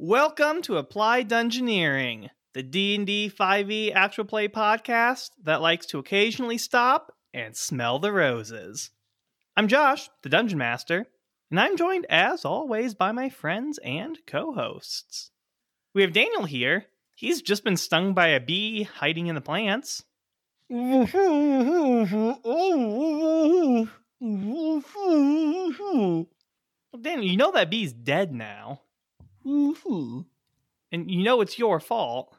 Welcome to Applied Dungeoneering, the D&D 5e actual play podcast that likes to occasionally stop and smell the roses. I'm Josh, the Dungeon Master, and I'm joined as always by my friends and co-hosts. We have Daniel here. He's just been stung by a bee hiding in the plants. Well, Daniel, you know that bee's dead now. Mm-hmm. And you know it's your fault.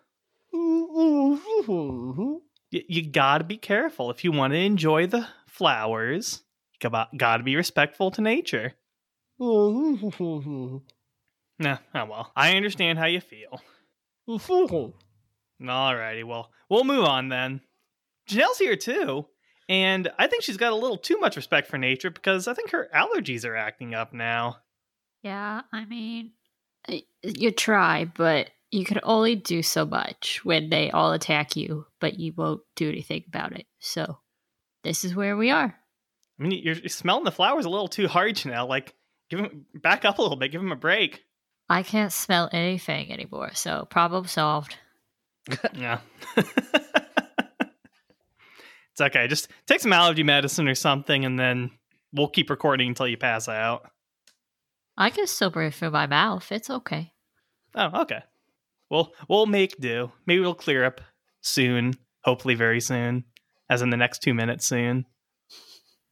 Mm-hmm. Y- you gotta be careful if you want to enjoy the flowers. You gotta- gotta be respectful to nature. Mm-hmm. Nah, oh well. I understand how you feel. Alrighty, well, we'll move on then. Janelle's here too, and I think she's got a little too much respect for nature because I think her allergies are acting up now. Yeah, I mean, y- you try, but you can only do so much when they all attack you, but you won't do anything about it. So, this is where we are. I mean, you're smelling the flowers a little too hard, Janelle. Like, give him back up a little bit, give him a break. I can't smell anything anymore, so problem solved. Yeah. it's okay. Just take some allergy medicine or something, and then we'll keep recording until you pass out. I can still breathe through my mouth. It's okay. Oh, okay. Well, we'll make do. Maybe we'll clear up soon. Hopefully, very soon, as in the next two minutes soon.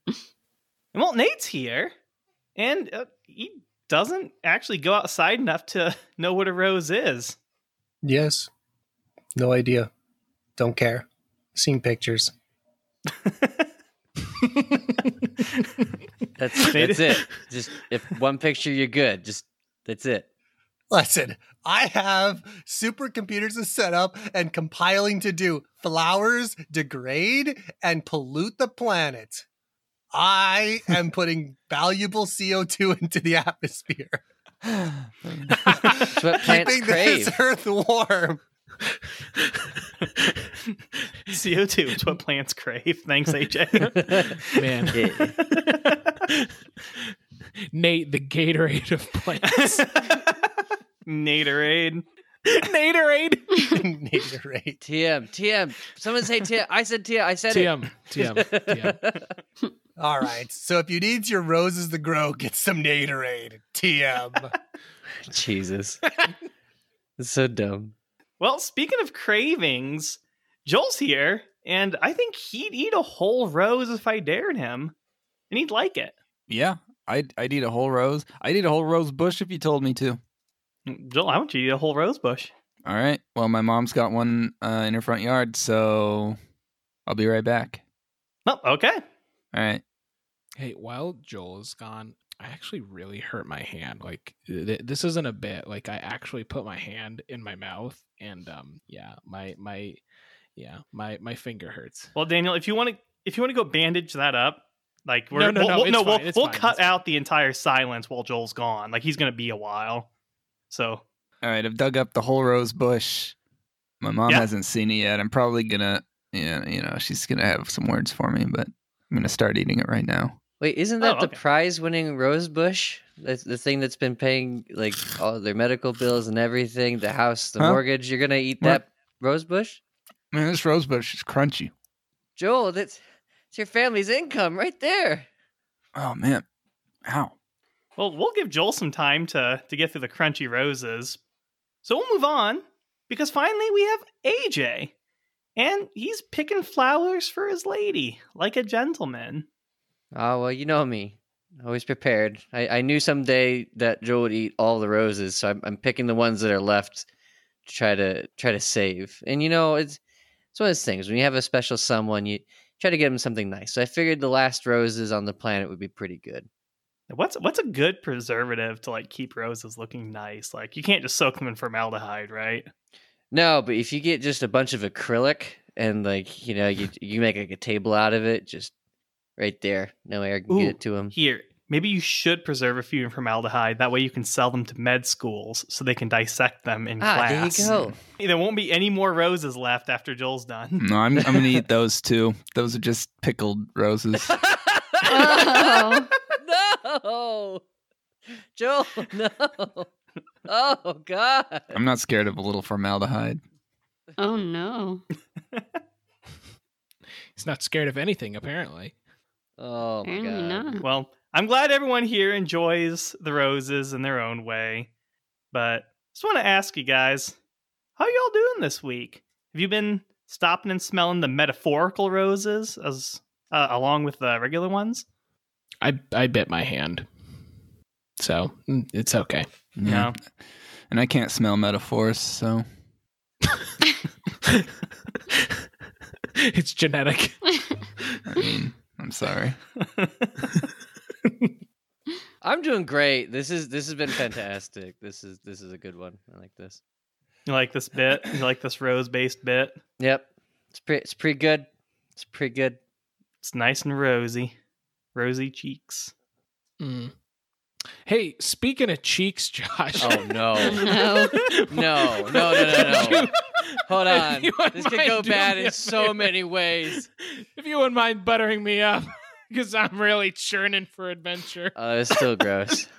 and well, Nate's here, and uh, he doesn't actually go outside enough to know what a rose is. Yes. No idea. Don't care. Seen pictures. That's that's it. Just if one picture, you're good. Just that's it. Listen, I have supercomputers to set up and compiling to do. Flowers degrade and pollute the planet. I am putting valuable CO2 into the atmosphere. It's what plants Keeping crave. this earth warm. CO2 is what plants crave. Thanks, AJ. Man, Yeah. Nate, the Gatorade of plants. Naderade. Naderade. Naderade. TM, TM. Someone say TM. I said TM. I said TM, TM, TM. it. All right. So if you need your roses to grow, get some Naderade. TM. Jesus. It's so dumb. Well, speaking of cravings, Joel's here, and I think he'd eat a whole rose if I dared him, and he'd like it. Yeah, I'd I'd eat a whole rose. I'd eat a whole rose bush if you told me to. Joel, I want you to eat a whole rose bush. All right. Well, my mom's got one uh, in her front yard, so I'll be right back. Oh, okay. All right. Hey, while Joel is gone, I actually really hurt my hand. Like th- this isn't a bit. Like I actually put my hand in my mouth, and um, yeah, my my, yeah, my my finger hurts. Well, Daniel, if you want to, if you want to go bandage that up, like we're No, no, we'll, no, we'll, no, we'll, we'll cut it's fine. out the entire silence while Joel's gone. Like he's gonna be a while. So All right. I've dug up the whole rose bush. My mom Yeah. hasn't seen it yet. I'm probably gonna, yeah, you know, she's gonna have some words for me, but I'm gonna start eating it right now. Wait, isn't that Oh, the okay. prize-winning rose bush? That's the thing that's been paying like all their medical bills and everything, the house, the Huh? mortgage. You're gonna eat What? that rose bush, Man, this rose bush is crunchy. Joel? That's it's your family's income right there. Oh man. Ow. Well, we'll give Joel some time to to get through the crunchy roses. So we'll move on because finally we have AJ. And he's picking flowers for his lady, like a gentleman. Oh well, you know me. Always prepared. I, I knew someday that Joel would eat all the roses, so I'm, I'm picking the ones that are left to try to try to save. And you know, it's it's one of those things when you have a special someone, you try to get him something nice. So I figured the last roses on the planet would be pretty good. What's what's a good preservative to like keep roses looking nice? Like you can't just soak them in formaldehyde, right? No, but if you get just a bunch of acrylic and like you know you you make like a table out of it, just right there, no air can Ooh, get it to them. Here, maybe you should preserve a few in formaldehyde. That way you can sell them to med schools so they can dissect them in Ah, there you class. go. There won't be any more roses left after Joel's done. No, I'm I'm gonna eat those too. Those are just pickled roses. Oh. no, Joel, no. Oh God! I'm not scared of a little formaldehyde. Oh no. He's not scared of anything, apparently. Oh my Apparently God! not. Well, I'm glad everyone here enjoys the roses in their own way. But just want to ask you guys, how y'all doing this week? Have you been stopping and smelling the metaphorical roses as uh, along with the regular ones? I I bit my hand, so mm, it's okay. No. And I can't smell metaphors, so it's genetic. I mean, I'm sorry. I'm doing great. This is this has been fantastic. This is this is a good one. I like this. You like this bit? You like this rose based bit? Yep, it's pretty it's pretty good. It's pretty good. It's nice and rosy. Rosy cheeks. Mm. Hey, speaking of cheeks, Josh. Oh no! No. No, no, no, no, no. Hold on. This could go bad in so many ways. If you wouldn't mind buttering me up, because I'm really churning for adventure. Oh, it's still gross.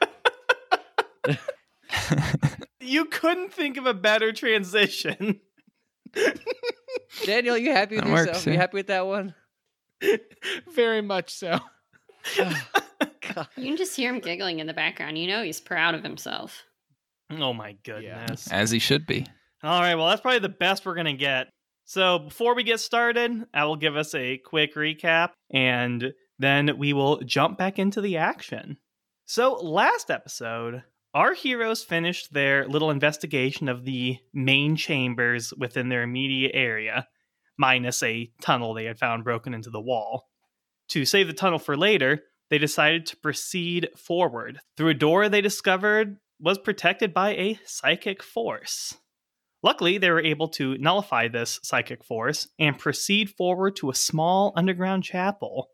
You couldn't think of a better transition. Daniel, you happy with That works, yourself? You happy with that one? Very much so. God. You can just hear him giggling in the background. You know he's proud of himself. Oh my goodness. As he should be. All right, well, that's probably the best we're going to get. So, before we get started, I will give us a quick recap and then we will jump back into the action. So, last episode, our heroes finished their little investigation of the main chambers within their immediate area, minus a tunnel they had found broken into the wall. To save the tunnel for later, they decided to proceed forward through a door they discovered was protected by a psychic force. Luckily, they were able to nullify this psychic force and proceed forward to a small underground chapel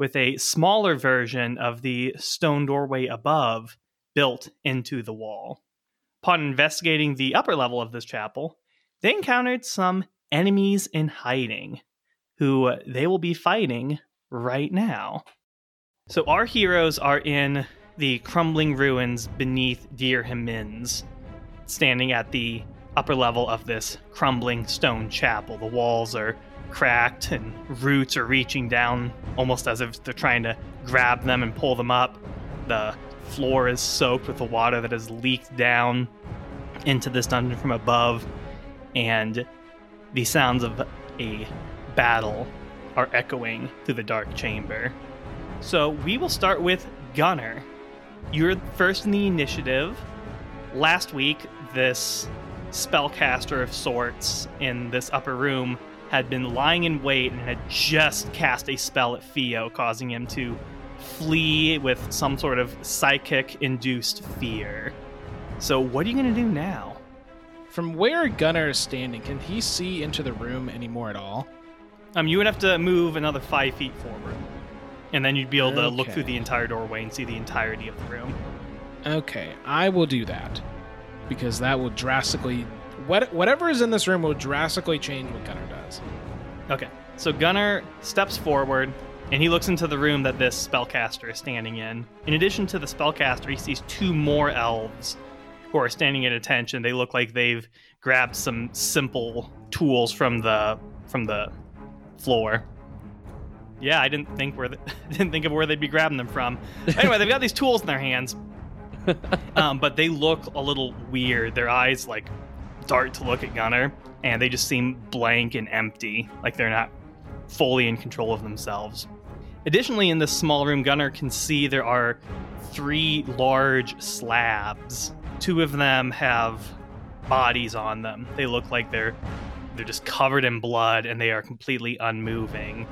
with a smaller version of the stone doorway above built into the wall. Upon investigating the upper level of this chapel, they encountered some enemies in hiding who they will be fighting right now. So, our heroes are in the crumbling ruins beneath Deir Himins, standing at the upper level of this crumbling stone chapel. The walls are cracked and roots are reaching down almost as if they're trying to grab them and pull them up. The floor is soaked with the water that has leaked down into this dungeon from above, and the sounds of a battle are echoing through the dark chamber. So we will start with Gunner. You're first in the initiative. Last week, this spellcaster of sorts in this upper room had been lying in wait and had just cast a spell at Theo, causing him to flee with some sort of psychic induced fear. So, what are you going to do now? From where Gunnar is standing, can he see into the room anymore at all? Um, you would have to move another five feet forward, and then you'd be able to look through the entire doorway and see the entirety of the room. Okay, I will do that because that will drastically what whatever is in this room will drastically change what Gunnar does. Okay, so Gunnar steps forward and he looks into the room that this spellcaster is standing in. In addition to the spellcaster, he sees two more elves who are standing at attention. They look like they've grabbed some simple tools from the from the floor. Yeah, I didn't think where the, didn't think of where they'd be grabbing them from. Anyway, they've got these tools in their hands, um, but they look a little weird. Their eyes like dart to look at Gunner, and they just seem blank and empty, like they're not fully in control of themselves. Additionally, in this small room, Gunner can see there are three large slabs. Two of them have bodies on them. They look like they're they're just covered in blood and they are completely unmoving.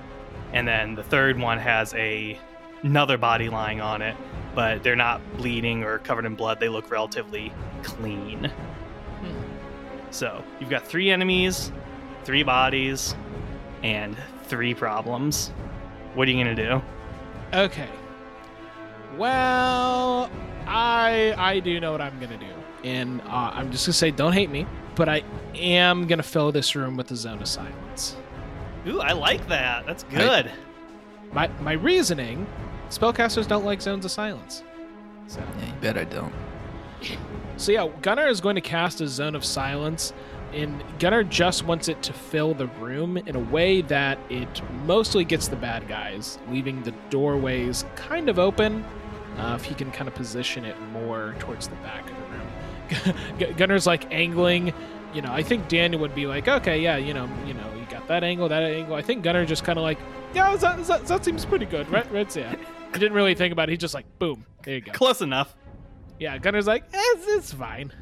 And then the third one has a another body lying on it, but they're not bleeding or covered in blood. They look relatively clean. So you've got three enemies, three bodies, and three problems. What are you gonna do? Okay. Well, I I do know what I'm gonna do, and uh, I'm just gonna say, don't hate me, but I am gonna fill this room with the zone of silence. Ooh, I like that. That's good. My my reasoning: spellcasters don't like zones of silence. So Yeah, you bet I don't. So yeah, Gunnar is going to cast a zone of silence, and Gunnar just wants it to fill the room in a way that it mostly gets the bad guys, leaving the doorways kind of open. Uh, if he can kind of position it more towards the back of the room, Gunnar's like angling. You know, I think Daniel would be like, okay, yeah, you know, you know, you got that angle, that angle. I think Gunnar just kind of like, yeah, that, that, that seems pretty good, right? Right? Yeah. He didn't really think about it. He just like, boom, there you go. Close enough. Yeah, Gunner's like, eh, it's, it's fine.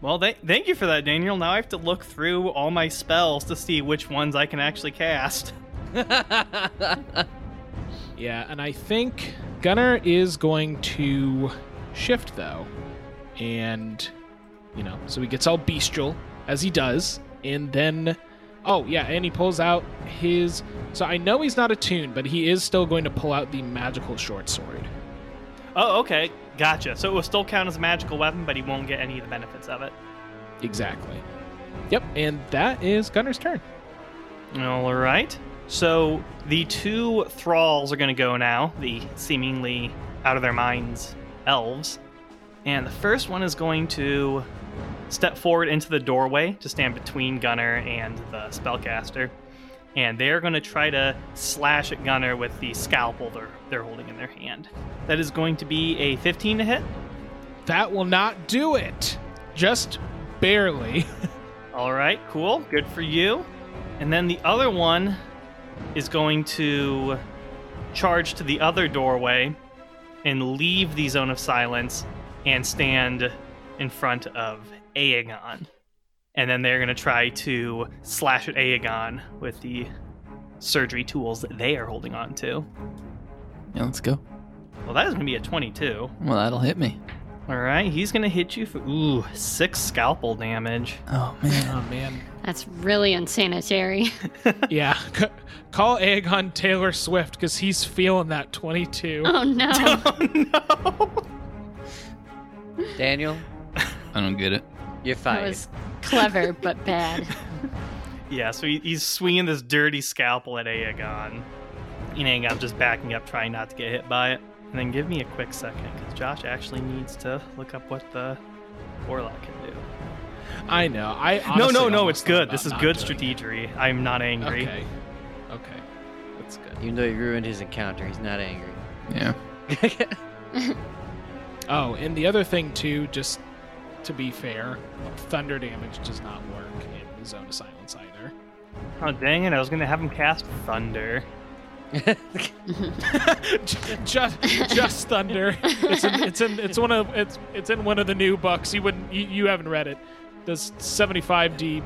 Well, th- thank you for that, Daniel. Now I have to look through all my spells to see which ones I can actually cast. Yeah, and I think Gunner is going to shift though. And you know, so he gets all bestial as he does, and then oh yeah, and he pulls out his so I know he's not attuned, but he is still going to pull out the magical short sword. Oh, okay. Gotcha. So it will still count as a magical weapon, but he won't get any of the benefits of it. Exactly. Yep, and that is Gunner's turn. All right. So the two thralls are going to go now, the seemingly out of their minds elves. And the first one is going to step forward into the doorway to stand between Gunner and the spellcaster. And they're going to try to slash at Gunner with the scalpel they're, they're holding in their hand. That is going to be a 15 to hit. That will not do it. Just barely. All right, cool. Good for you. And then the other one is going to charge to the other doorway and leave the zone of silence and stand in front of Aegon. And then they're going to try to slash at Aegon with the surgery tools that they are holding on to. Yeah, let's go. Well, that is going to be a 22. Well, that'll hit me. All right, he's going to hit you for, ooh, six scalpel damage. Oh man. oh man. That's really unsanitary. Yeah. C- call Aegon Taylor Swift because he's feeling that 22. Oh no. oh, no. Daniel, I don't get it. you're That fired. Was clever but bad. Yeah, so he, he's swinging this dirty scalpel at Aegon. And Aegon just backing up, trying not to get hit by it. And then give me a quick second, because Josh actually needs to look up what the Warlock can do. I know. I no, no, no, it's good. This is good doing it. strategery. I'm not angry. Okay. Okay. That's good. Even though he ruined his encounter, he's not angry. Yeah. Oh, and the other thing too, just to be fair, thunder damage does not work in the zone of silence either. Oh, dang it. I was going to have him cast Thunder. just, just thunder. It's in, it's in, it's one of, it's, it's in one of the new books. You wouldn't, you, you haven't read it. Does 75d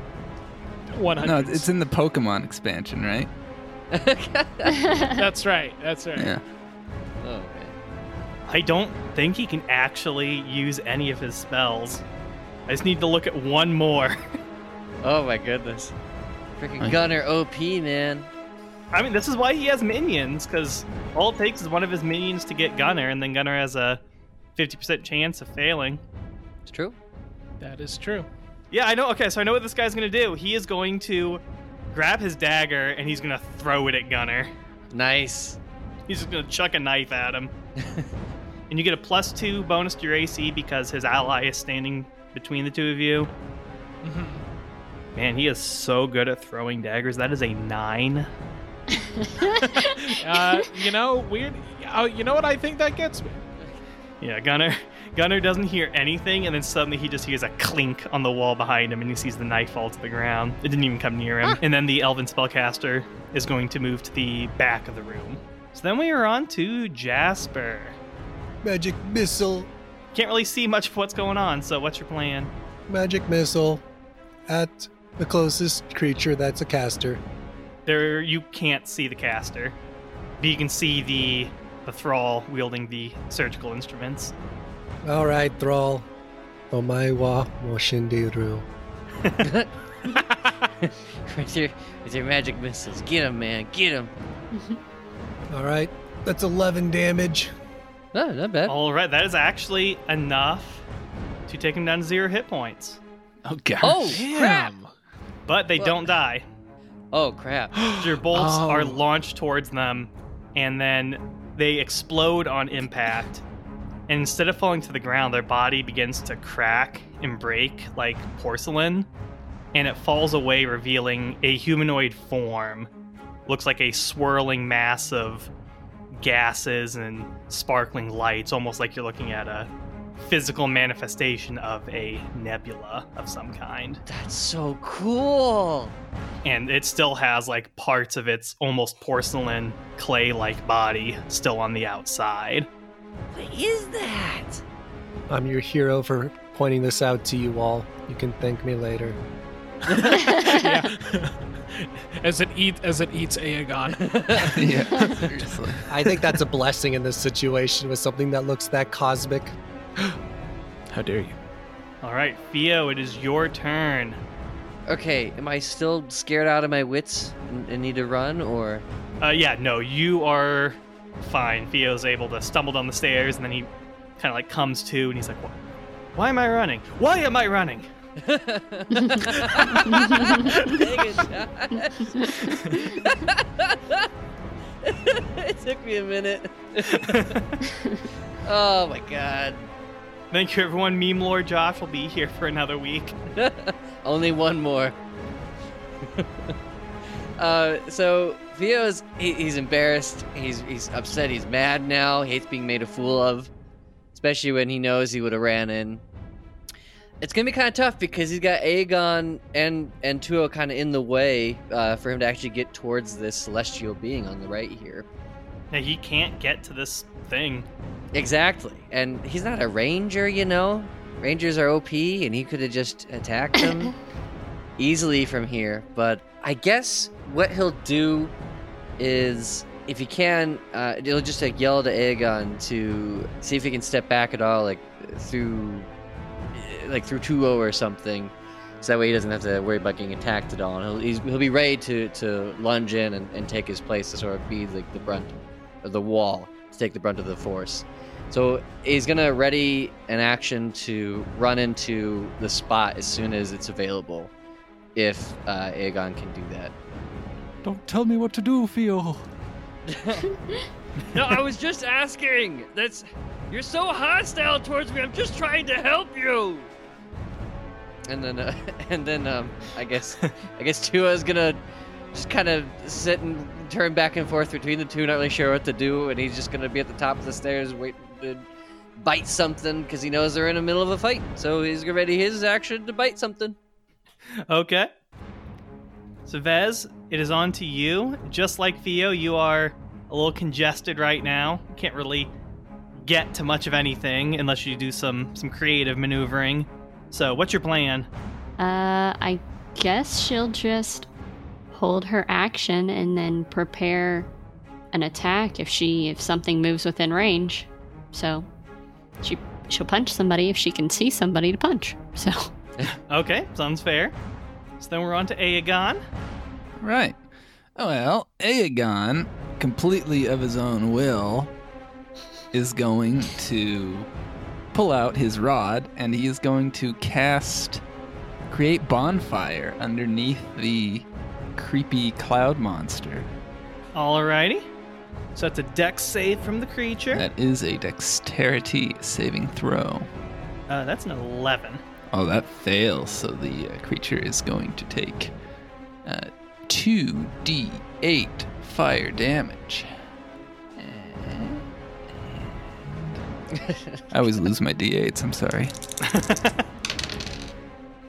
100. No, it's in the Pokemon expansion, right? That's right. That's right. Yeah. Man. I don't think he can actually use any of his spells. I just need to look at one more. Oh my goodness. Freaking Gunner OP, man. I mean, this is why he has minions, because all it takes is one of his minions to get Gunner, and then Gunner has a 50% chance of failing. It's true. That is true. Yeah, I know. Okay, so I know what this guy's going to do. He is going to grab his dagger, and he's going to throw it at Gunner. Nice. He's just going to chuck a knife at him. and you get a plus two bonus to your AC because his ally is standing between the two of you. Mhm. Man, he is so good at throwing daggers. That is a nine. Uh, you know, weird. Oh, you know what I think that gets me? Yeah, Gunner. Gunner doesn't hear anything, and then suddenly he just hears a clink on the wall behind him, and he sees the knife fall to the ground. It didn't even come near him. And then the Elven spellcaster is going to move to the back of the room. So then we are on to Jasper. Magic missile, Can't really see much of what's going on, so what's your plan? magic missile at the closest creature that's a caster. There, you can't see the caster, but you can see the the thrall wielding the surgical instruments. All right, Thrall. Oh Omae wa moshindiru. with your with your magic missiles. Get him, man. Get him. All right, that's 11 damage. Oh, not bad. All right, that is actually enough to take him down to zero hit points, Oh gosh. Oh, crap. Damn. but they Fuck. don't die. Oh, crap. Your bolts Oh. are launched towards them, and then they explode on impact, and instead of falling to the ground, their body begins to crack and break like porcelain, and it falls away, revealing a humanoid form. Looks like a swirling mass of gases and sparkling lights, almost like you're looking at a physical manifestation of a nebula of some kind. That's so cool. And it still has like parts of its almost porcelain clay like body still on the outside. What is that? I'm your hero for pointing this out to you all. You can thank me later. yeah. as it eat as it eats Aegon. yeah, seriously. I think that's a blessing in this situation with something that looks that cosmic. How dare you? All right, Theo, it is your turn. Okay, am I still scared out of my wits and, and need to run, or Uh, yeah, no, you are fine. Theo's able to stumble down the stairs, and then he kind of like comes to, and he's like, "Wh- "Why am I running? Why am I running?" It, took me a minute. oh my god. Thank you, everyone. Meme Lord Josh will be here for another week. Only one more. uh, so Theo's he, he's embarrassed. He's he's upset. He's mad now. He hates being made a fool of, especially when he knows he would have ran in. It's gonna be kind of tough because he's got Aegon and and Tuo kind of in the way uh, for him to actually get towards this celestial being on the right here. Yeah, he can't get to this thing. Exactly, and he's not a ranger, you know. Rangers are OP, and he could have just attacked them easily from here. But I guess what he'll do is, if he can, uh, he'll just like yell to Aegon to see if he can step back at all, like through, like through Tuo or something. So that way he doesn't have to worry about getting attacked at all, and he'll he's, he'll be ready to to lunge in and, and take his place to sort of be like the brunt of the wall to take the brunt of the force. So he's gonna ready an action to run into the spot as soon as it's available, if uh, Aegon can do that. Don't tell me what to do, Theo. no, I was just asking. That's you're so hostile towards me. I'm just trying to help you. And then, uh, and then, um, I guess, I guess Tua is gonna just kind of sit and turn back and forth between the two, not really sure what to do, and he's just gonna be at the top of the stairs waiting to bite something because he knows they're in the middle of a fight. So he's ready his action to bite something. Okay. So Vez, it is on to you. Just like Theo, you are a little congested right now. Can't really get to much of anything unless you do some some creative maneuvering. So, what's your plan? Uh, I guess she'll just hold her action and then prepare an attack if she if something moves within range. So she she'll punch somebody if she can see somebody to punch. So Okay, sounds fair. So then we're on to Aegon. Right. Oh, well, Aegon, completely of his own will, is going to pull out his rod and he is going to cast create bonfire underneath the creepy cloud monster. Alrighty. So that's a dex save from the creature. That is a dexterity saving throw. Uh, that's an 11. Oh, that fails. So the uh, creature is going to take uh, 2d8 fire damage. I always lose my d8s. I'm sorry.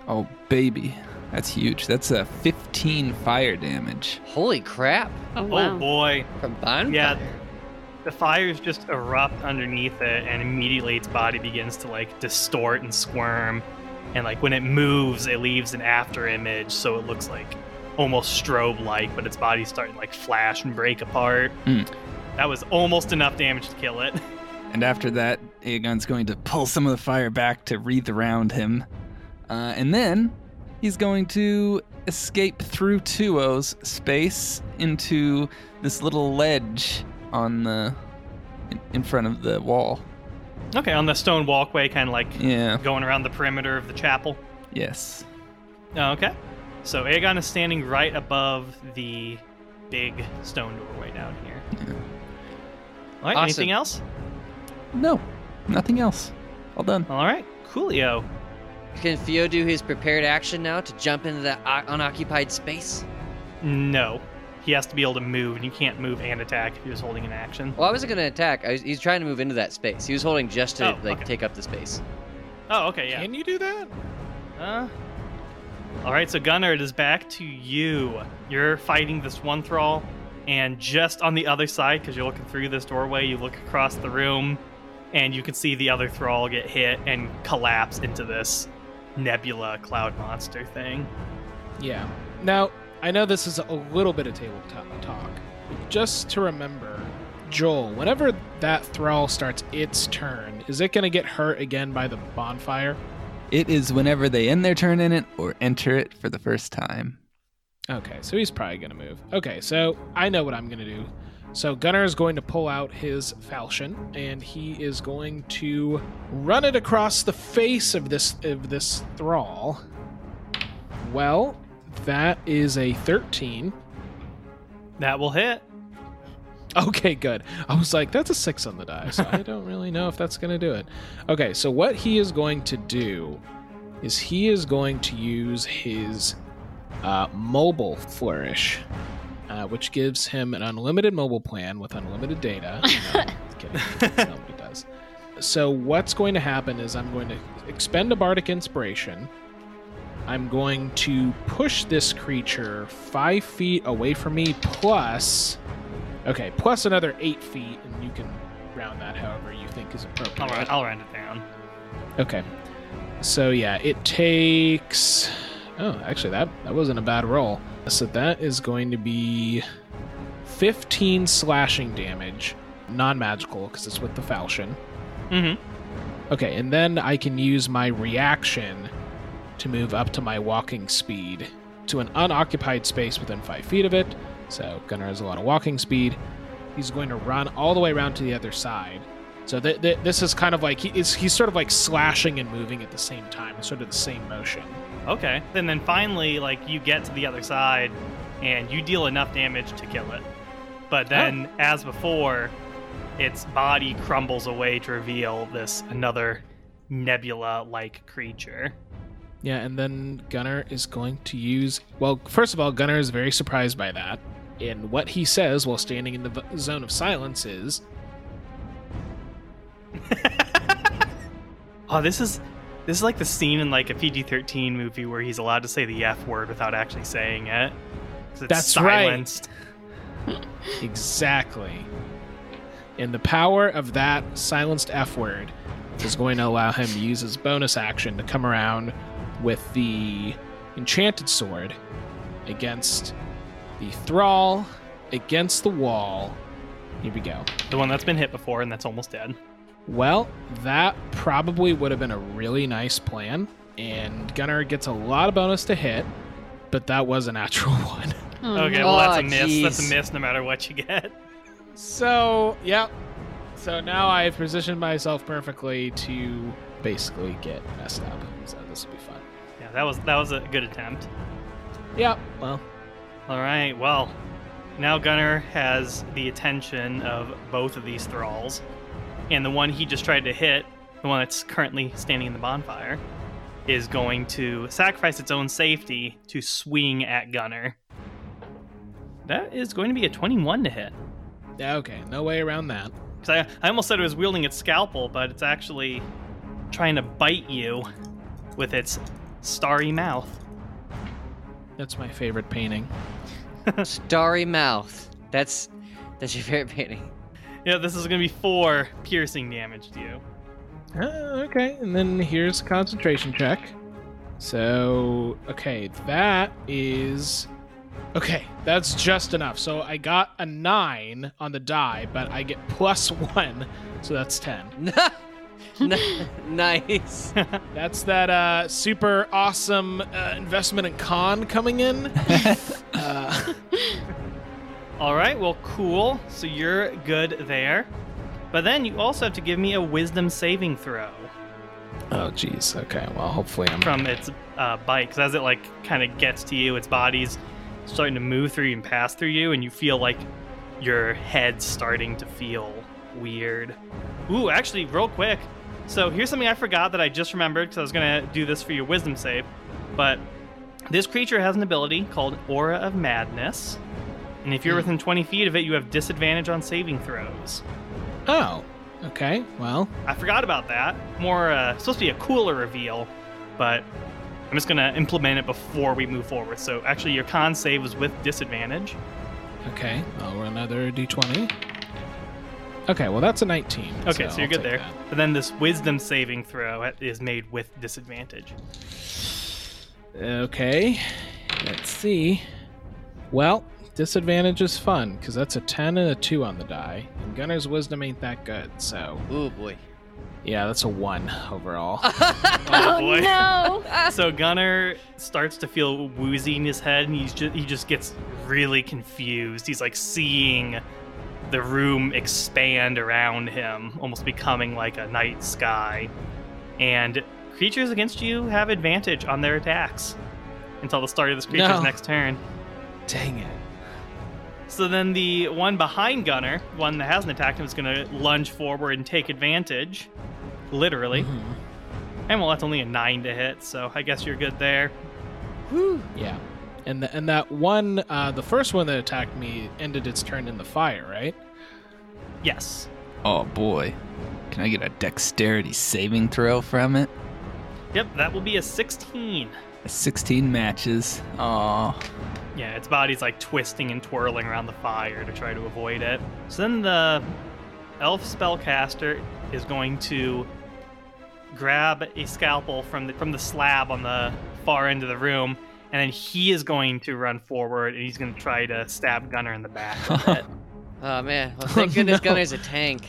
Oh, baby. That's huge. That's a 15 fire damage. Holy crap! oh Oh wow. boy. From bonfire. Yeah. The fires just erupt underneath it, and immediately its body begins to like distort and squirm. And like when it moves, it leaves an after image, so it looks like almost strobe like, but its body's starting to like flash and break apart. Mm. That was almost enough damage to kill it. And after that, Aegon's going to pull some of the fire back to wreath around him. Uh, and then he's going to escape through Tuo's space into this little ledge on the in, in front of the wall. Okay, on the stone walkway, kind of like Yeah. going around the perimeter of the chapel. Yes. Oh, okay. So Aegon is standing right above the big stone doorway down here. Yeah. All right, Awesome. anything else? No. Nothing else. All done. All right, Coolio. Can Theo do his prepared action now to jump into that o- unoccupied space? No. He has to be able to move, and he can't move and attack if he was holding an action. Well, I wasn't gonna attack. I was, he's trying to move into that space. He was holding just to Oh, like okay. take up the space. Oh, okay, yeah. Can you do that? Uh, all right, so Gunnar, it is back to you. You're fighting this one thrall, and just on the other side, because you're looking through this doorway, you look across the room, and you can see the other thrall get hit and collapse into this nebula cloud monster thing. Yeah. Now, I know this is a little bit of tabletop talk. Just to remember, Joel, whenever that thrall starts its turn, is it going to get hurt again by the bonfire? It is whenever they end their turn in it or enter it for the first time. Okay, so he's probably going to move. Okay, so I know what I'm going to do. So Gunnar is going to pull out his falchion and he is going to run it across the face of this of this thrall. Well, that is a 13. That will hit. Okay, good. I was like, that's a six on the die, so I don't really know if that's going to do it. Okay, so what he is going to do is he is going to use his uh, mobile flourish, uh, which gives him an unlimited mobile plan with unlimited data. No, kidding. That's not what he does. So what's going to happen is I'm going to expend a bardic inspiration. I'm going to push this creature five feet away from me, plus Okay, plus another eight feet, and you can round that however you think is appropriate. All right, I'll round it down. Okay. So yeah, it takes. Oh, actually, that that wasn't a bad roll. So that is going to be 15 slashing damage, non-magical because it's with the falchion. Mm-hmm. Okay, and then I can use my reaction to move up to my walking speed to an unoccupied space within five feet of it. So Gunnar has a lot of walking speed. He's going to run all the way around to the other side. So th- th- this is kind of like he is he's sort of like slashing and moving at the same time, sort of the same motion. Okay. And then finally, like you get to the other side, and you deal enough damage to kill it. But oh. then, as before, its body crumbles away to reveal this another nebula-like creature. Yeah, and then Gunner is going to use. Well, first of all, Gunner is very surprised by that. And what he says while standing in the v- zone of silence is, Oh, this is this is like the scene in like a PG-13 movie where he's allowed to say the F word without actually saying it. It's That's right. Exactly. And the power of that silenced F word is going to allow him to use his bonus action to come around with the enchanted sword against the thrall, against the wall. Here we go. The one that's been hit before and that's almost dead. Well, that probably would have been a really nice plan. And Gunnar gets a lot of bonus to hit, but that was a natural one. Oh, Okay, well that's a miss. That's a miss no matter what you get. So, yep. So now I've positioned myself perfectly to basically get messed up. So this will be fun. Yeah, that was that was a good attempt. Yep. Well, All right, well, now Gunnar has the attention of both of these thralls, and the one he just tried to hit, the one that's currently standing in the bonfire, is going to sacrifice its own safety to swing at Gunner. That is going to be a 21 to hit. yeah, okay. No way around that. Because I, I almost said it was wielding its scalpel, but it's actually trying to bite you with its starry mouth. That's my favorite painting. Starry mouth. That's that's your favorite painting. Yeah, this is going to be four piercing damage to you. Uh, okay, and then here's a concentration check. So, okay, that is. Okay, that's just enough. So I got a 9 on the die, but I get plus 1, so that's 10. Nice. That's that uh, super awesome uh, investment in con coming in. uh, All right, well, cool. So you're good there. But then you also have to give me a wisdom saving throw oh, jeez. Okay, well, hopefully I'm. from its uh, bite. Because as it, like, kind of gets to you, its body's starting to move through you and pass through you, and you feel like your head's starting to feel weird. Ooh, actually, real quick, So here's something I forgot that I just remembered because I was gonna do this for your wisdom save, but this creature has an ability called Aura of Madness, and if you're within 20 feet of it, you have disadvantage on saving throws. Oh, okay. Well, I forgot about that. More uh, supposed to be a cooler reveal, but I'm just gonna implement it before we move forward. So actually, your con save was with disadvantage. okay. I'll roll another d20. Okay, well that's a 19. Okay, so, you're I'll good take there. that. But then this wisdom saving throw is made with disadvantage. Okay, let's see. Well, disadvantage is fun because that's a 10 and a 2 on the die, and Gunner's wisdom ain't that good. So Oh boy. yeah, that's a one overall. Oh, oh, boy. no! So Gunner starts to feel woozy in his head, and he's just, he just gets really confused. He's like seeing the room expand around him, almost becoming like a night sky. And creatures against you have advantage on their attacks until the start of this creature's No. next turn. Dang it. So then the one behind Gunner, one that hasn't attacked him, is going to lunge forward and take advantage, literally. Mhm. And well, that's only a nine to hit, so I guess you're good there. Woo! Yeah. And the, and that one, uh, the first one that attacked me ended its turn in the fire, right? Yes. Oh boy. Can I get a dexterity saving throw from it? Yep, that will be a 16. A 16 matches. Aw. Yeah, its body's like twisting and twirling around the fire to try to avoid it. So then the elf spellcaster is going to grab a scalpel from the from the slab on the far end of the room, and then he is going to run forward and he's going to try to stab Gunner in the back. Oh man. Well, oh, thank goodness no. Gunner's a tank.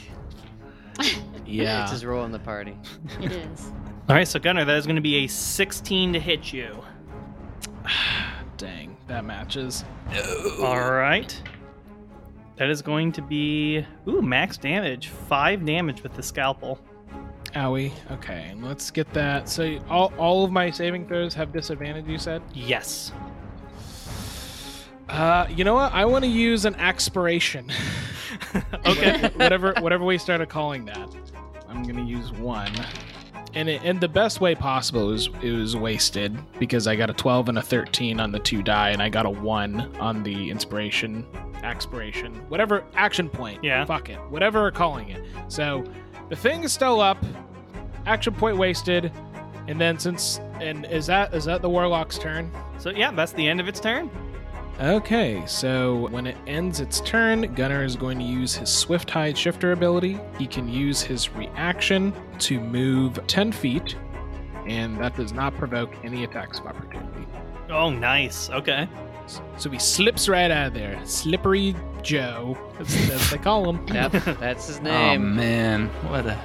Yeah. It's his role in the party. It is. All right, so Gunner, that is going to be a 16 to hit you. That matches. All right. That is going to be ooh max damage, five damage with the scalpel. Owie. Okay, let's get that. So all, all of my saving throws have disadvantage, you said? Yes. Uh, you know what? I want to use an expiration. okay. whatever whatever we started calling that. I'm gonna use one. And it, and the best way possible is it was wasted because I got a 12 and a 13 on the two die, and I got a one on the inspiration, expiration, whatever action point. Yeah. Fuck it, whatever we're calling it. So the thing is still up. Action point wasted, and then since and is that is that the warlock's turn? So yeah, that's the end of its turn. Okay, so when it ends its turn, Gunner is going to use his Swiftstride Shifter ability. He can use his reaction to move 10 feet, and that does not provoke any attacks of opportunity. Oh, nice. Okay. So he slips right out of there. Slippery Joe, that's, that's what they call him. Yep, that's his oh, name. Oh man, what a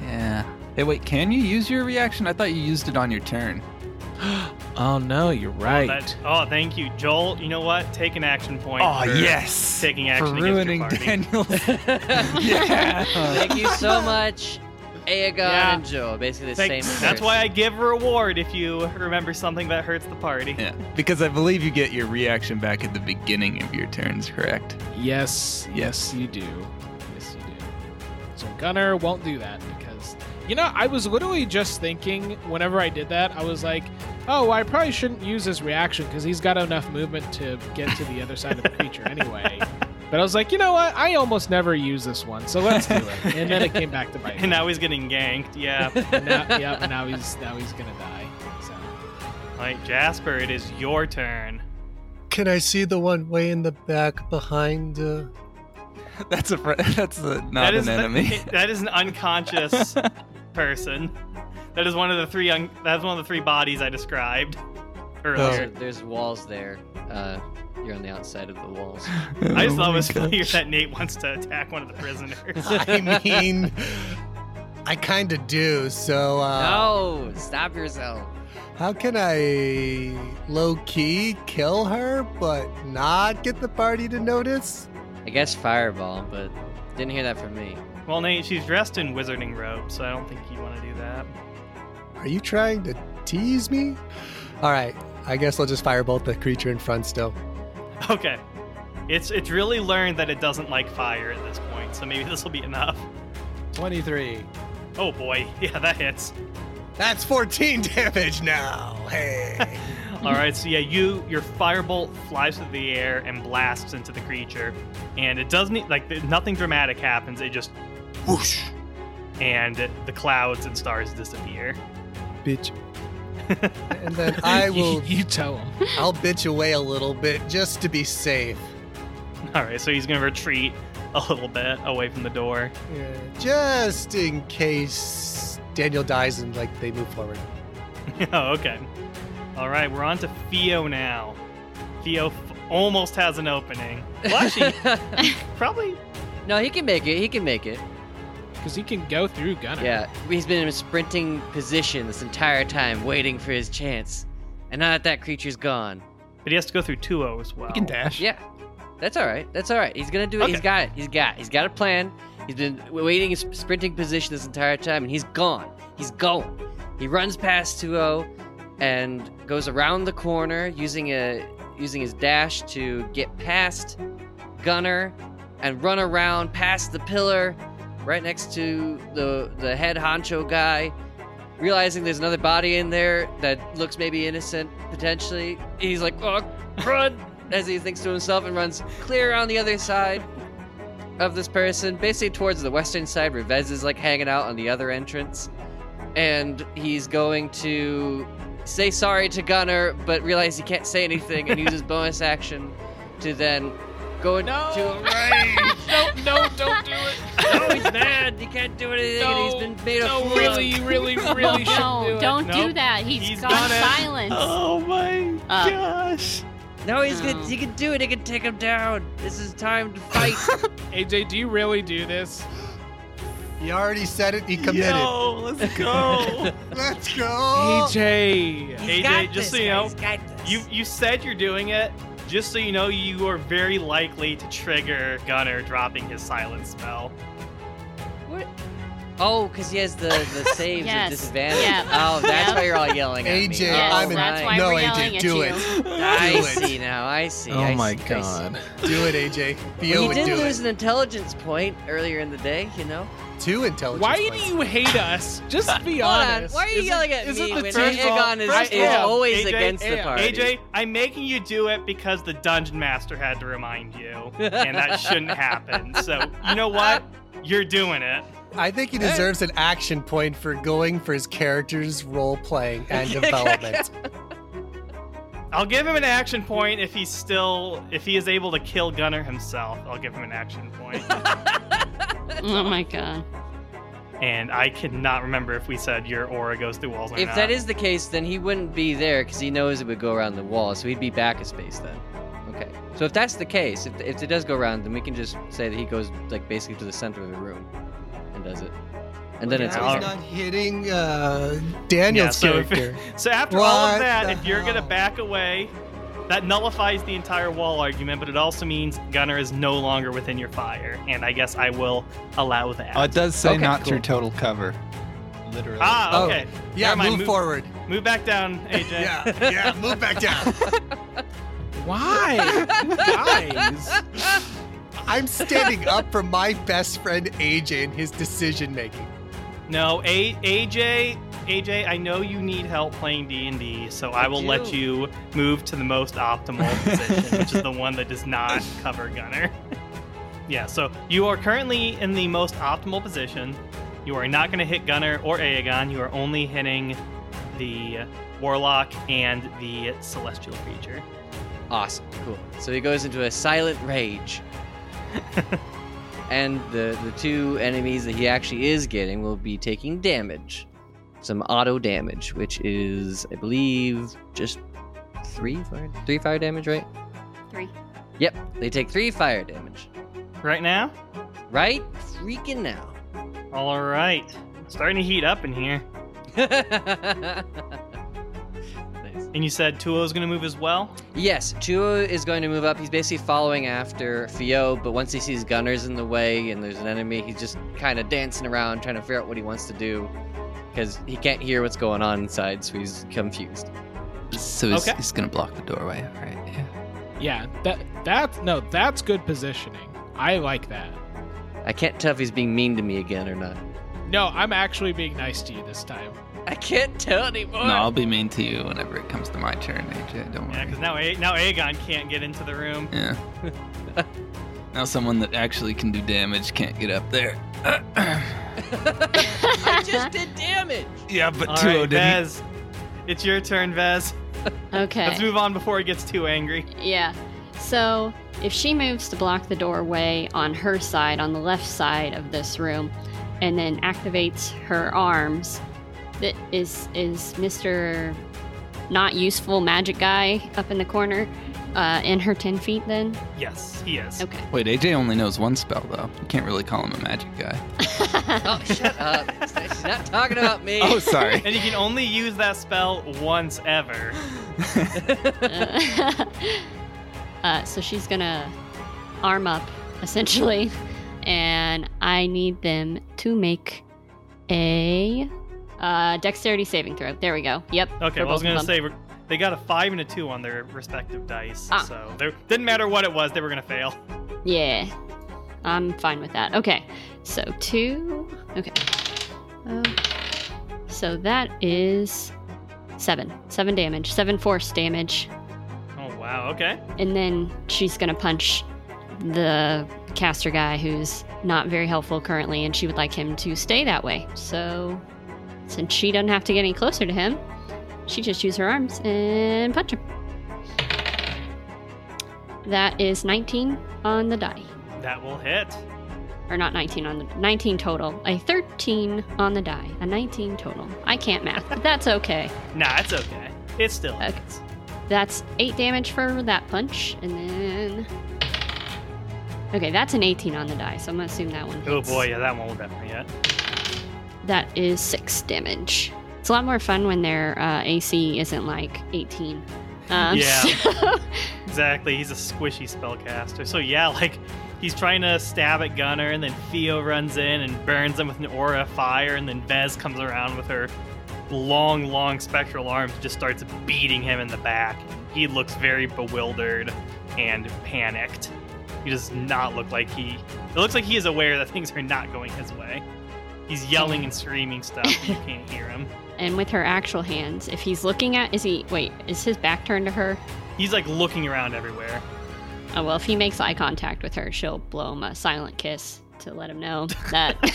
yeah. Hey, wait, can you use your reaction? I thought you used it on your turn. Oh no, you're right. That- oh, thank you, Joel. You know what? Take an action point. Oh for yes, Taking action for action ruining against your yeah. Thank you so much, Aegon Yeah. and Joel. Basically the Thank- same. that's why I give a reward if you remember something that hurts the party. Yeah, because I believe you get your reaction back at the beginning of your turns, correct? Yes, yes, you do. Yes, you do. So Gunner won't do that because, you know, I was literally just thinking whenever I did that, I was like, oh, I probably shouldn't use his reaction because he's got enough movement to get to the other side of the creature anyway. But I was like, you know what? I almost never use this one, so let's do it. And then it came back to bite. And now he's getting ganked. Yeah. And now, yeah, and now he's now he's gonna die. So. All right, Jasper, it is your turn. Can I see the one way in the back behind? Uh... That's a fr- that's a, not that an is enemy. that is an unconscious person. That is one of the three. Un- that's one of the three bodies I described earlier. There's, there's walls there. Uh, you're on the outside of the walls. I just Oh thought it was funny gosh. that Nate wants to attack one of the prisoners. I mean, I kind of do. So, uh, no, stop yourself. how can I low key kill her but not get the party to notice? I guess fireball, but didn't hear that from me. well, Nate, she's dressed in wizarding robes, so I don't think you want to do that. Are you trying to tease me? All right, I guess I'll just firebolt the creature in front still. Okay. It's it's really learned that it doesn't like fire at this point, so maybe this will be enough. 23. Oh boy, yeah, that hits. That's 14 damage now. Hey. All right, so yeah, you your firebolt flies through the air and blasts into the creature, and it doesn't e, like nothing dramatic happens. It just whoosh, and the clouds and stars disappear. Bitch. and then I You- will You, tell him. I'll bitch away a little bit just to be safe. All right, so he's gonna retreat a little bit away from the door. Yeah, just in case Daniel dies and like they move forward. oh, okay. All right, we're on to Theo now. Theo f- almost has an opening. Well, actually, probably. no, he can make it. He can make it. Because he can go through Gunner. Yeah, he's been in a sprinting position this entire time, waiting for his chance. And now that that creature's gone, But he has to go through 2 as well. He can dash. yeah, that's all right. That's all right. He's gonna do it. He's got it. He's got. It. He's got a plan. He's been waiting in sprinting position this entire time, and he's gone. He's going. He runs past 2 and goes around the corner using a using his dash to get past Gunner and run around past the pillar right next to the the head honcho guy realizing there's another body in there that looks maybe innocent potentially. He's like oh run as he thinks to himself and runs clear on the other side of this person basically towards the western side where Vez is like hanging out on the other entrance. And he's going to say sorry to Gunner but realize he can't say anything and uses bonus action to then go into No. a range No, no, don't do it. no, he's mad. He can't do anything, and he's been made a no, fool of. really, really, really should no, do it. don't do Nope. that. He's He's gone done it. silent. Oh my Uh. gosh. No, he's No. good. He can do it. He can take him down. This is time to fight. AJ, do you really do this? He already said it. He committed. Yo, let's go. Let's go. AJ. AJ, got just this, so you know, guys. Got this. you you said you're doing it. Just so you know, you are very likely to trigger Gunner dropping his silent spell. What? Oh, because he has the the saves Yes. at disadvantage. Yeah. Oh, that's Yep. why you're all yelling at me. AJ, Yes, oh, I'm in. that's why no, AJ, do it. I see now. I see. Oh I my see, god. Do it, AJ. Theo Well, he would did do lose it. an intelligence point earlier in the day, you know. Two intelligence. Why do points. you hate us? Just be Hold on. honest. Why are you Isn't- yelling at isn't me the when first of all- Aegon is, first is all, always AJ, against the AJ, party? AJ, I'm making you do it because the dungeon master had to remind you, and that shouldn't happen. So you know what? You're doing it. I think he deserves an action point for going for his character's role playing and development. I'll give him an action point if he's still if he is able to kill Gunner himself. I'll give him an action point. Oh my god. and I cannot remember if we said your aura goes through walls or If not. that is the case, then he wouldn't be there because he knows it would go around the wall, so he'd be back a space then. Okay. So if that's the case, if, if it does go around, then we can just say that he goes like basically to the center of the room and does it, and then it's Yeah, He's not hitting uh, Daniel's Yeah, so if- character. So after all of that, if you're gonna back away, that nullifies the entire wall argument, but it also means Gunner is no longer within your fire, and I guess I will allow that. Oh, it does say Okay, not cool. through total cover. Literally. ah, Oh, okay. Yeah, Never mind, move forward. Move back down, AJ. Yeah, yeah, move back down. Why? Guys. I'm standing up for my best friend AJ and his decision making. No, A- AJ, AJ, I know you need help playing D and D, so I, I will do. let you move to the most optimal position, which is the one that does not cover Gunner. yeah, so you are currently in the most optimal position. You are not going to hit Gunner or Aegon. You are only hitting the Warlock and the Celestial creature. Awesome, cool. So he goes into a silent rage. and the the two enemies that he actually is getting will be taking damage. Some auto damage, which is I believe just three fire three fire damage, right? Three. Yep, they take three fire damage. Right now? Right freaking now. All right. Starting to heat up in here. nice. And you said Tuo is going to move as well? Yes, Tuo is going to move up. He's basically following after Theo, but once he sees gunners in the way and there's an enemy, he's just kind of dancing around trying to figure out what he wants to do because he can't hear what's going on inside, so he's confused. So he's, Okay. he's gonna block the doorway. right? Yeah. Yeah, that that's no, that's good positioning. I like that. I can't tell if he's being mean to me again or not. No, I'm actually being nice to you this time. I can't tell anymore. No, I'll be mean to you whenever it comes to my turn, AJ. Don't worry. Yeah, because now A- now Aegon can't get into the room. Yeah. now someone that actually can do damage can't get up there. I just did damage. yeah, but All 2 right, didn't. Vez, it's your turn, Vez. Okay. Let's move on before he gets too angry. Yeah. So if she moves to block the doorway on her side, on the left side of this room, and then activates her arms, that is is Mr. Not useful magic guy up in the corner, uh, in her ten feet. Then Yes, he is. okay. Wait, AJ only knows one spell though. You can't really call him a magic guy. Oh, shut up. She's not talking about me. Oh, sorry. And you can only use that spell once ever. Uh, uh, so she's gonna arm up essentially, and I need them to make a uh, dexterity saving throw. There we go. Yep. Okay, well, I was gonna say they got a five and a two on their respective dice, Ah. so there didn't matter what it was, they were gonna fail. Yeah, I'm fine with that. Okay, so two. Okay. Um, so that is seven. Seven damage. Seven force damage. Oh wow, okay. And then she's gonna punch the caster guy who's not very helpful currently, and she would like him to stay that way. So, since she doesn't have to get any closer to him, she just use her arms and punch him. That is 19 on the die. That will hit. Or not 19 on the 19 total. A 13 on the die. A 19 total. I can't math, but that's okay. Nah, it's okay. It still Okay. hits. That's eight damage for that punch, and then. Okay, that's an 18 on the die, so I'm gonna assume that one. Oh hits. boy, yeah, that one will definitely hit. That is six damage. It's a lot more fun when their uh, AC isn't like 18. Um, Yeah. so- Exactly, he's a squishy spellcaster. So yeah, like he's trying to stab at Gunner, and then Theo runs in and burns him with an aura of fire, and then Vez comes around with her long, long spectral arms, just starts beating him in the back. He looks very bewildered and panicked. He does not look like he. It looks like he is aware that things are not going his way. He's yelling and screaming stuff. and you can't hear him. and with her actual hands, if he's looking at, is he? Wait, is his back turned to her? He's like looking around everywhere. Oh well, if he makes eye contact with her, she'll blow him a silent kiss to let him know that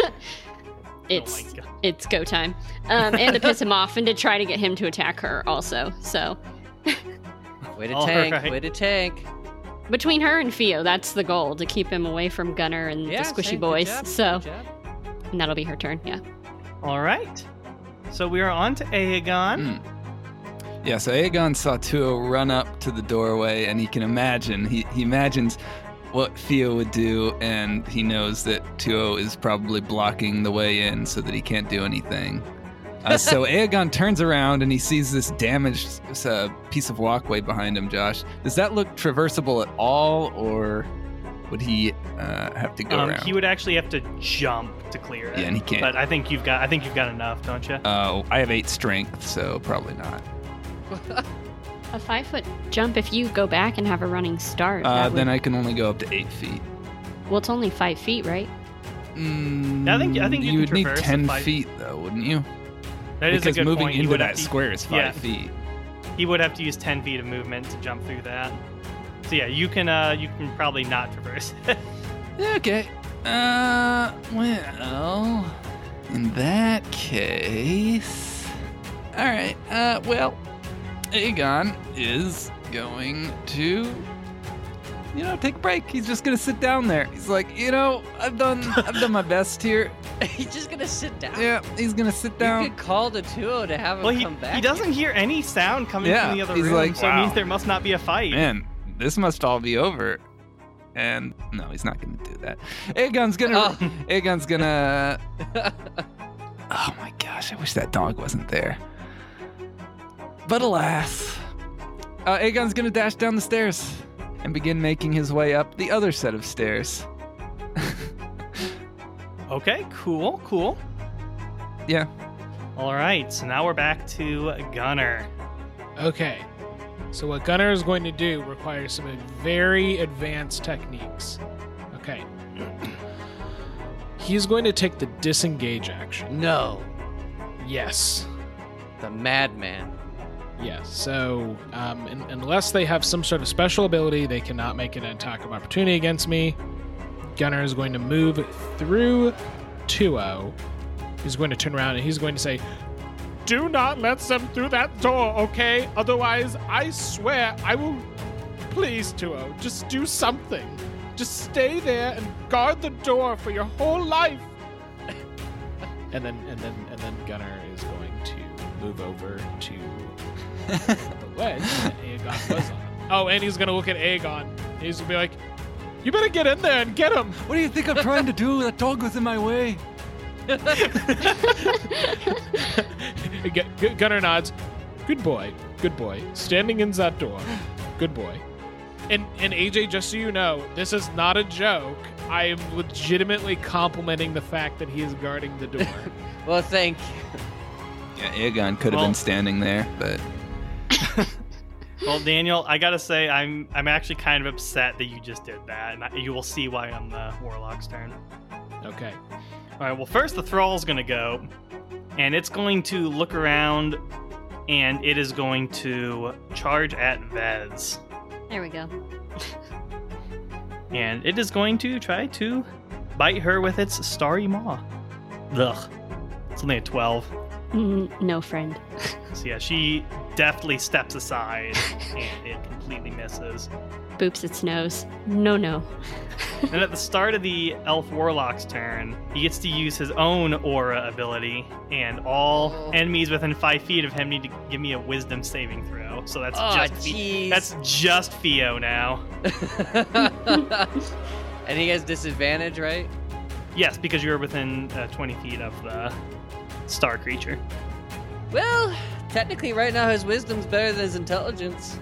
it's oh it's go time, um, and to piss him off, and to try to get him to attack her also. So Way to All tank. right. Way to tank. between her and Theo, that's the goal to keep him away from Gunner and Yeah, the squishy same. Good boys. job, So good job. And that'll be her turn. Yeah. All right. So we are on to Aegon. Mm. Yeah, so Aegon saw Tuo run up to the doorway, and he can imagine. He, he imagines what Theo would do, and he knows that Tuo is probably blocking the way in so that he can't do anything. Uh, so Aegon turns around and he sees this damaged uh, piece of walkway behind him. Josh, does that look traversable at all, or would he uh, have to go Um, around? he would actually have to jump to clear it. Yeah, and he can't. But I think you've got. I think you've got enough, don't you? Uh, I have eight strength, so probably not. A five foot jump if you go back and have a running start. Uh, that would- then I can only go up to eight feet. well, it's only five feet, right? Mm, I think- I think you can would need traverse ten feet though, wouldn't you? That is because a good moving point. He into that to, square is five yeah. feet. He would have to use ten feet of movement to jump through that. So yeah, you can. Uh, you can probably not traverse. it. Okay. Uh, well, in that case, all right. Uh, well, Aegon is going to, you know, take a break. He's just gonna sit down there. He's like, you know, I've done, I've done my best here. He's just gonna sit down. Yeah, he's gonna sit down. You down. could call the duo to have him well, he, come back. he doesn't hear any sound coming Yeah, from the other he's room, like, so it means there must not be a fight. Man, this must all be over. And no, he's not gonna do that. Aegon's gonna. Oh. Aegon's gonna. Oh my gosh, I wish that dog wasn't there. But alas, uh, Aegon's gonna dash down the stairs and begin making his way up the other set of stairs. Okay, cool, cool. Yeah. All right, so now we're back to Gunner. Okay. So what Gunner is going to do requires some very advanced techniques. Okay. he's going to take the disengage action. No, Yes. the madman. Yes. So, um, un- unless they have some sort of special ability, they cannot make an attack of opportunity against me. Gunner is going to move through 2 He's going to turn around and he's going to say, Do not let them through that door, okay? Otherwise, I swear I will. Please, Tuo, just do something. Just stay there and guard the door for your whole life. and then, and then, and then Gunner is going to move over to the ledge that Aegon was on. Oh, and he's gonna look at Aegon. He's gonna be like, "You better get in there and get him." What do you think I'm trying to do? That dog was in my way. Gu- Gu- Gunner nods. Good boy. Good boy. Standing in that door. Good boy. And and AJ, just so you know, this is not a joke. I am legitimately complimenting the fact that he is guarding the door. Well, thank you. Yeah, Aegon could have Well- been standing there, but Well, Daniel, I gotta say, I'm I'm actually kind of upset that you just did that, and I, you will see why on the warlock's turn. Okay. All right. Well, first the thrall's gonna go, and it's going to look around, and it is going to charge at Vez, There we go. and it is going to try to bite her with its starry maw. Ugh. It's only a twelve. Mm, no friend. So yeah, she deftly steps aside, and it completely misses. Boops its nose. No, no. And at the start of the elf warlock's turn, he gets to use his own aura ability, and all Oh. enemies within five feet of him need to give me a wisdom saving throw. So that's Oh, just Fi- that's just Theo now. and he has disadvantage, right? Yes, because you're within uh, 20 feet of the star creature. Well, technically, right now his wisdom's better than his intelligence.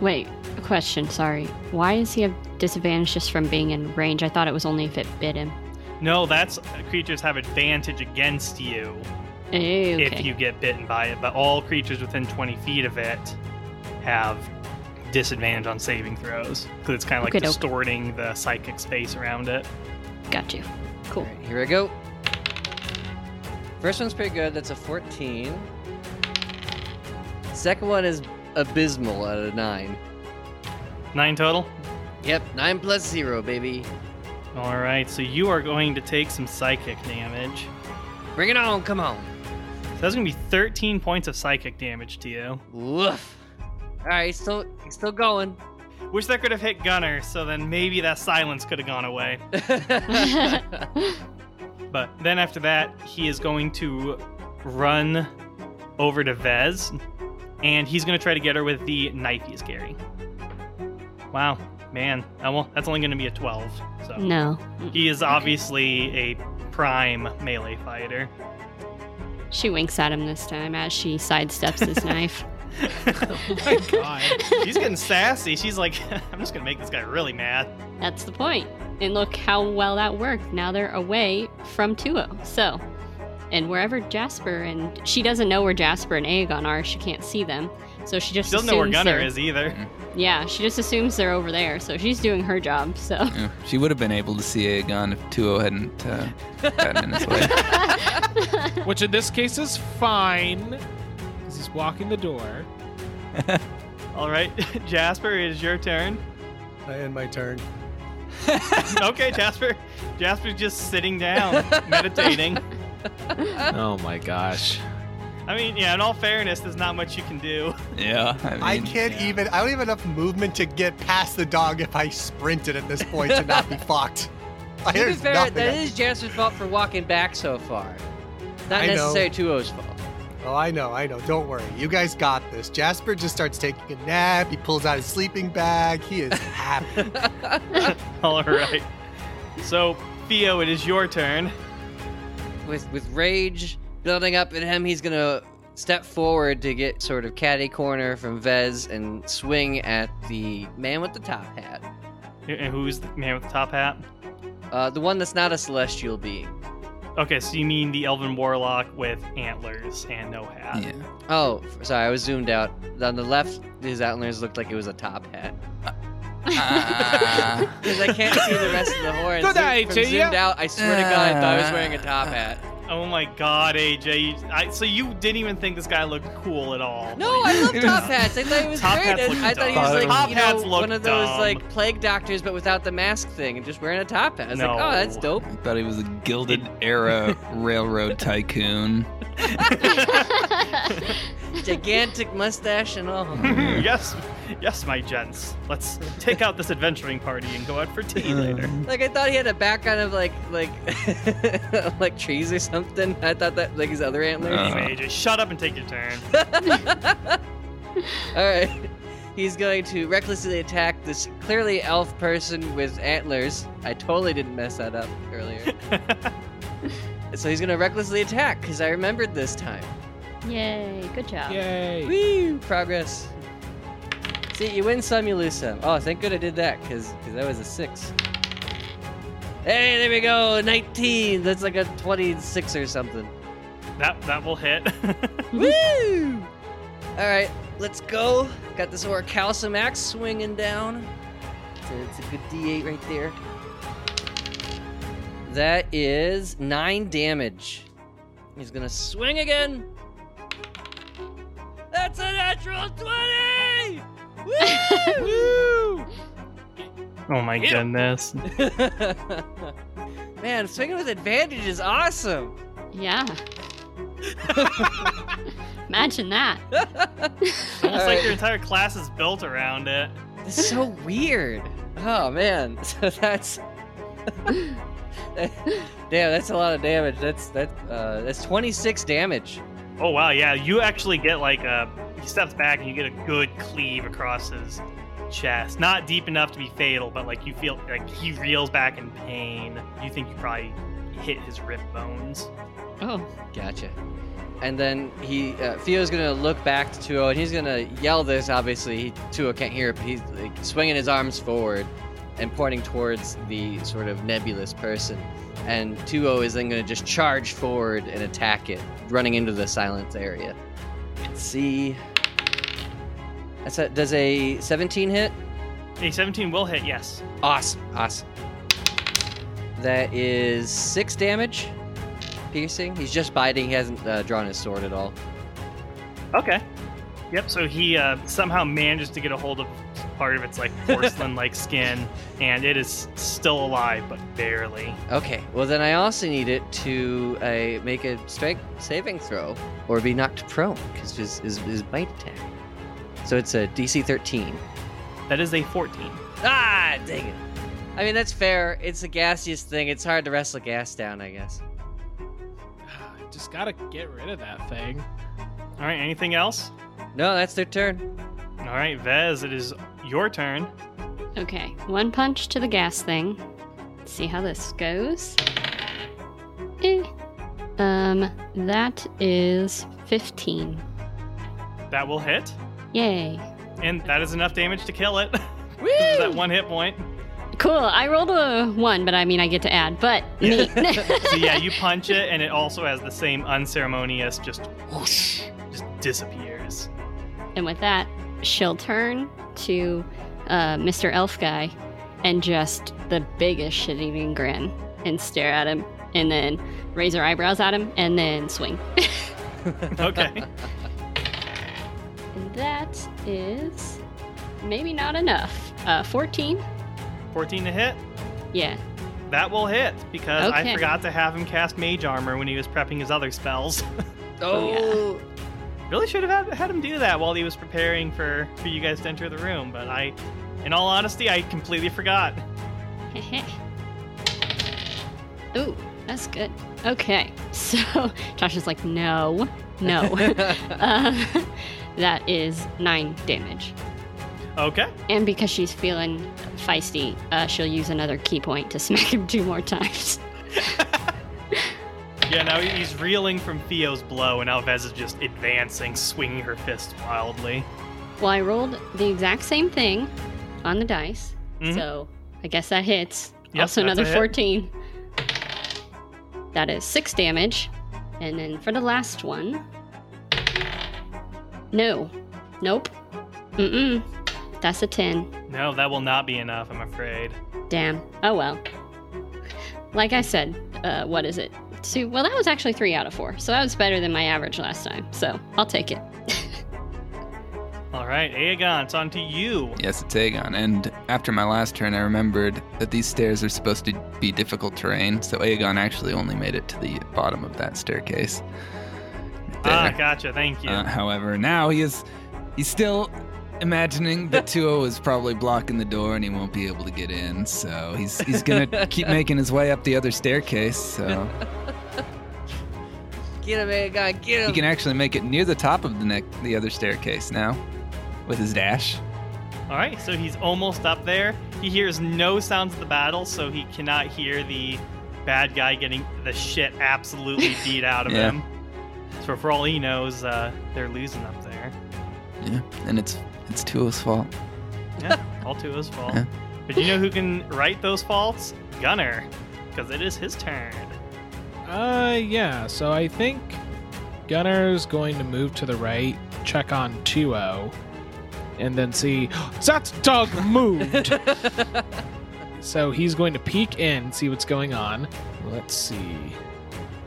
Wait, a question, sorry. Why does he have disadvantage just from being in range? I thought it was only if it bit him. No, that's creatures have advantage against you okay. if you get bitten by it, but all creatures within 20 feet of it have disadvantage on saving throws because it's kind of like Okey-doke. distorting the psychic space around it. Got you. Cool. Alright, here we go. First one's pretty good. That's a 14. Second one is abysmal out of 9. Nine total. Yep, 9 plus 0, baby. All right, so you are going to take some psychic damage. Bring it on, come on. So that's going to be 13 points of psychic damage to you. Woof. Alright, he's still, he's still going. Wish that could have hit Gunner, so then maybe that silence could have gone away. But then after that, he is going to run over to Vez, and he's going to try to get her with the knife he's carrying. Wow, man, that's only going to be a 12. So no. he is obviously a prime melee fighter. She winks at him this time as she sidesteps his knife. Oh my god. She's getting sassy. She's like, I'm just gonna make this guy really mad. That's the point. And look how well that worked. Now they're away from Tuo. Oh. So, and wherever Jasper and she doesn't know where Jasper and Aegon are, she can't see them. So she just She doesn't know where assumes Gunner is either. Yeah, she just assumes they're over there. So she's doing her job. So yeah, she would have been able to see Aegon if Tuo hadn't uh, gotten in his way. Which in this case is fine. Because he's walking the door. All right, Jasper, it is your turn. I end my turn. Okay, Jasper. Jasper's just sitting down, meditating. Oh my gosh. I mean, yeah, in all fairness, there's not much you can do. yeah, I mean, I can't yeah. even. I don't have enough movement to get past the dog if I sprinted at this point to not be fucked. to be There's fair, nothing that I- is Jasper's fault for walking back so far. It's not I know. necessarily Tuo's fault. Oh, I know, I know. Don't worry. You guys got this. Jasper just starts taking a nap. He pulls out his sleeping bag. He is happy. All right. So, Theo, it is your turn. With with rage building up in him, he's gonna step forward to get sort of caddy corner from Vez and swing at the man with the top hat. And who's the man with the top hat? Uh, the one that's not a celestial being. Okay, so you mean the Elven Warlock with antlers and no hat. yeah. Oh, sorry, I was zoomed out. On the left, his antlers looked like it was a top hat. Ah. Because I can't see the rest of the horns. Good Zoom- eye from to zoomed ya. out, I swear to God, I thought I was wearing a top hat. Oh my god, AJ. You, I, so you didn't even think this guy looked cool at all. No, I love top hats. I thought he was Top great. hats I, look I thought he dumb. was like Top you hats know, look one of those dumb. like plague doctors, but without the mask thing, and just wearing a top hat. I was like, No. oh, that's dope. I thought he was a Gilded Era railroad tycoon. Gigantic mustache and all. yes, yes, my gents. Let's take out this adventuring party and go out for tea later. Like I thought he had a background of like like like trees or something. I thought that like his other antlers. Uh. Anyway, AJ, shut up and take your turn. All right. He's going to recklessly attack this clearly elf person with antlers. I totally didn't mess that up earlier. so he's going to recklessly attack because I remembered this time. Yay, good job. Yay. Woo! Progress. See, you win some, you lose some. Oh, thank good I did that because that was a six. Hey, there we go. 19. That's like a 26 or something. that that will hit. Woo! All right, let's go. Got this Orcalcimax swinging down. It's a, it's a good D8 right there. That is nine damage. He's gonna swing again. That's a natural 20! Woo! oh my Hit 'em. goodness. Man, swinging with advantage is awesome. Yeah. Imagine that. Almost like your entire class is built around it. This is so weird. Oh man, so that's damn. That's a lot of damage. That's that. Uh, that's 26 damage. Oh wow, yeah, you actually get like a he steps back and you get a good cleave across his chest. Not deep enough to be fatal, but like you feel like he reels back in pain. You think you probably hit his rib bones. Oh, Gotcha. And then he, uh, Theo's gonna look back to Tuo and he's gonna yell this. Obviously, Tuo can't hear it, but he's like, swinging his arms forward and pointing towards the sort of nebulous person. And Tuo is then gonna just charge forward and attack it, running into the silence area. Let's see. That's a, does a 17 hit? A 17 will hit, yes. Awesome, awesome. That is six damage, piercing. He's just biting. He hasn't uh, drawn his sword at all. Okay. Yep. So he uh, somehow manages to get a hold of part of its like porcelain-like skin, and it is still alive, but barely. Okay, well then I also need it to uh, make a strength saving throw or be knocked prone because his, his, his bite attack. So it's a DC 13. That is a 14. Ah, dang it. I mean, that's fair. It's a gaseous thing. It's hard to wrestle gas down, I guess. Just gotta get rid of that thing. All right. Anything else? No, that's their turn. All right, Vez, it is your turn. okay. One punch to the gas thing. Let's see how this goes. Eh. Um, that is 15. That will hit, Yay. and that is enough damage to kill it. Woo! that one hit point. Cool. I rolled a one, but I mean, I get to add. But neat. So yeah, you punch it, and it also has the same unceremonious, just whoosh, just disappears. and with that, she'll turn to uh, Mr. Elf guy and just the biggest shit-eating grin and stare at him, and then raise her eyebrows at him, and then swing. Okay. and that is maybe not enough. Uh, 14. 14 to hit. Yeah. That will hit because I forgot to have him cast Mage Armor when he was prepping his other spells. Oh, really should have had, had him do that while he was preparing for, for you guys to enter the room, but I, in all honesty, I completely forgot. Ooh, that's good. Okay, so Josh is like, no, no. uh, that is nine damage. Okay. And because she's feeling feisty, uh, she'll use another ki point to smack him two more times. Yeah, now he's reeling from Theo's blow, and now Vez is just advancing, swinging her fist wildly. Well, I rolled the exact same thing on the dice, Mhm. so I guess that hits. Yep, also, another 14. That is six damage. And then for the last one. No. Nope. Mm-mm. That's a 10. No, that will not be enough, I'm afraid. Damn. Oh well. Like I said, uh, what is it? Two. Well, that was actually three out of four, so that was better than my average last time. So I'll take it. All right, Aegon, it's on to you. Yes, it's Aegon. And after my last turn, I remembered that these stairs are supposed to be difficult terrain, so Aegon actually only made it to the bottom of that staircase. Right Ah, gotcha. Thank you. Uh, however, now he is he's still imagining that 2 is probably blocking the door and he won't be able to get in. So he's he's gonna keep making his way up the other staircase. So Get him, Aegon, get he can actually make it near the top of the neck the other staircase now with his dash. All right, so he's almost up there. He hears no sounds of the battle, so he cannot hear the bad guy getting the shit absolutely beat out of Yeah. him. So for all he knows, uh, they're losing up there. Yeah, and it's it's Tuo's fault. Yeah, all to his fault. Yeah. But you know who can right those faults? Gunner, because it is his turn. Uh, yeah. So I think Gunner's going to move to the right, check on Tuo, and then see that's Doug moved. so he's going to peek in, see what's going on. Let's see.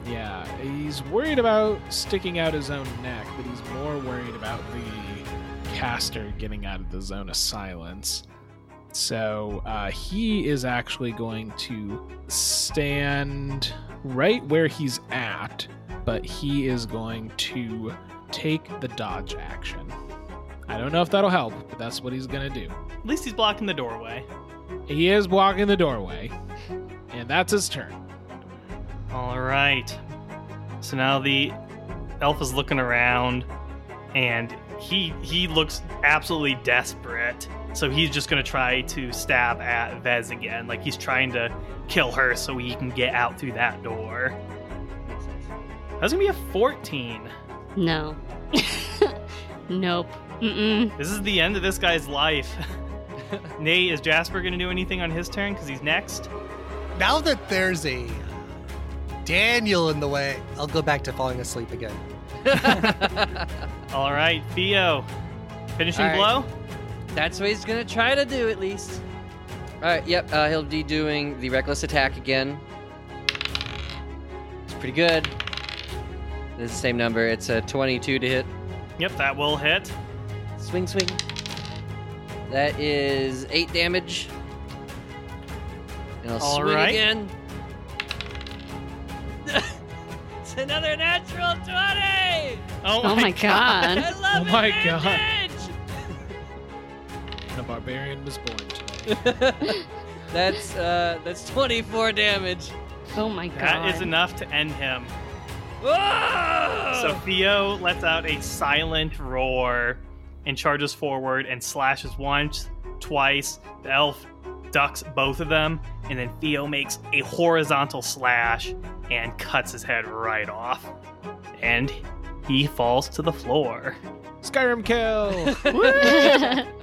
Yeah, he's worried about sticking out his own neck, but he's more worried about the caster getting out of the zone of silence. So uh, he is actually going to stand right where he's at, but he is going to take the dodge action. I don't know if that'll help, but that's what he's going to do. At least he's blocking the doorway. He is blocking the doorway, and that's his turn. All right. So now the elf is looking around, and he he looks absolutely desperate. So he's just gonna try to stab at Vez again, like he's trying to kill her so he can get out through that door. That's gonna be a 14. no. nope. Mm-mm. This is the end of this guy's life. Nate, is Jasper gonna do anything on his turn? Because he's next. Now that there's a uh, Daniel in the way, I'll go back to falling asleep again. All right, Theo. Finishing All right. blow? That's what he's gonna try to do at least. All right. Yep. Uh, he'll be doing the reckless attack again. It's pretty good. It's the same number. It's a 22 to hit. Yep, that will hit. Swing, swing. That is eight damage. And I'll All swing right. again. it's another natural 20. Oh, Oh my god. I love Oh my it, God. Damage! The barbarian was born today. that's uh, that's 24 damage. Oh my god. That is enough to end him. Whoa! So Theo lets out a silent roar and charges forward and slashes once, twice. The elf ducks both of them, and then Theo makes a horizontal slash and cuts his head right off. And he falls to the floor. Skyrim kill.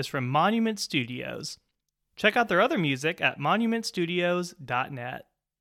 is from Monument Studios. Check out their other music at monumentstudios.net.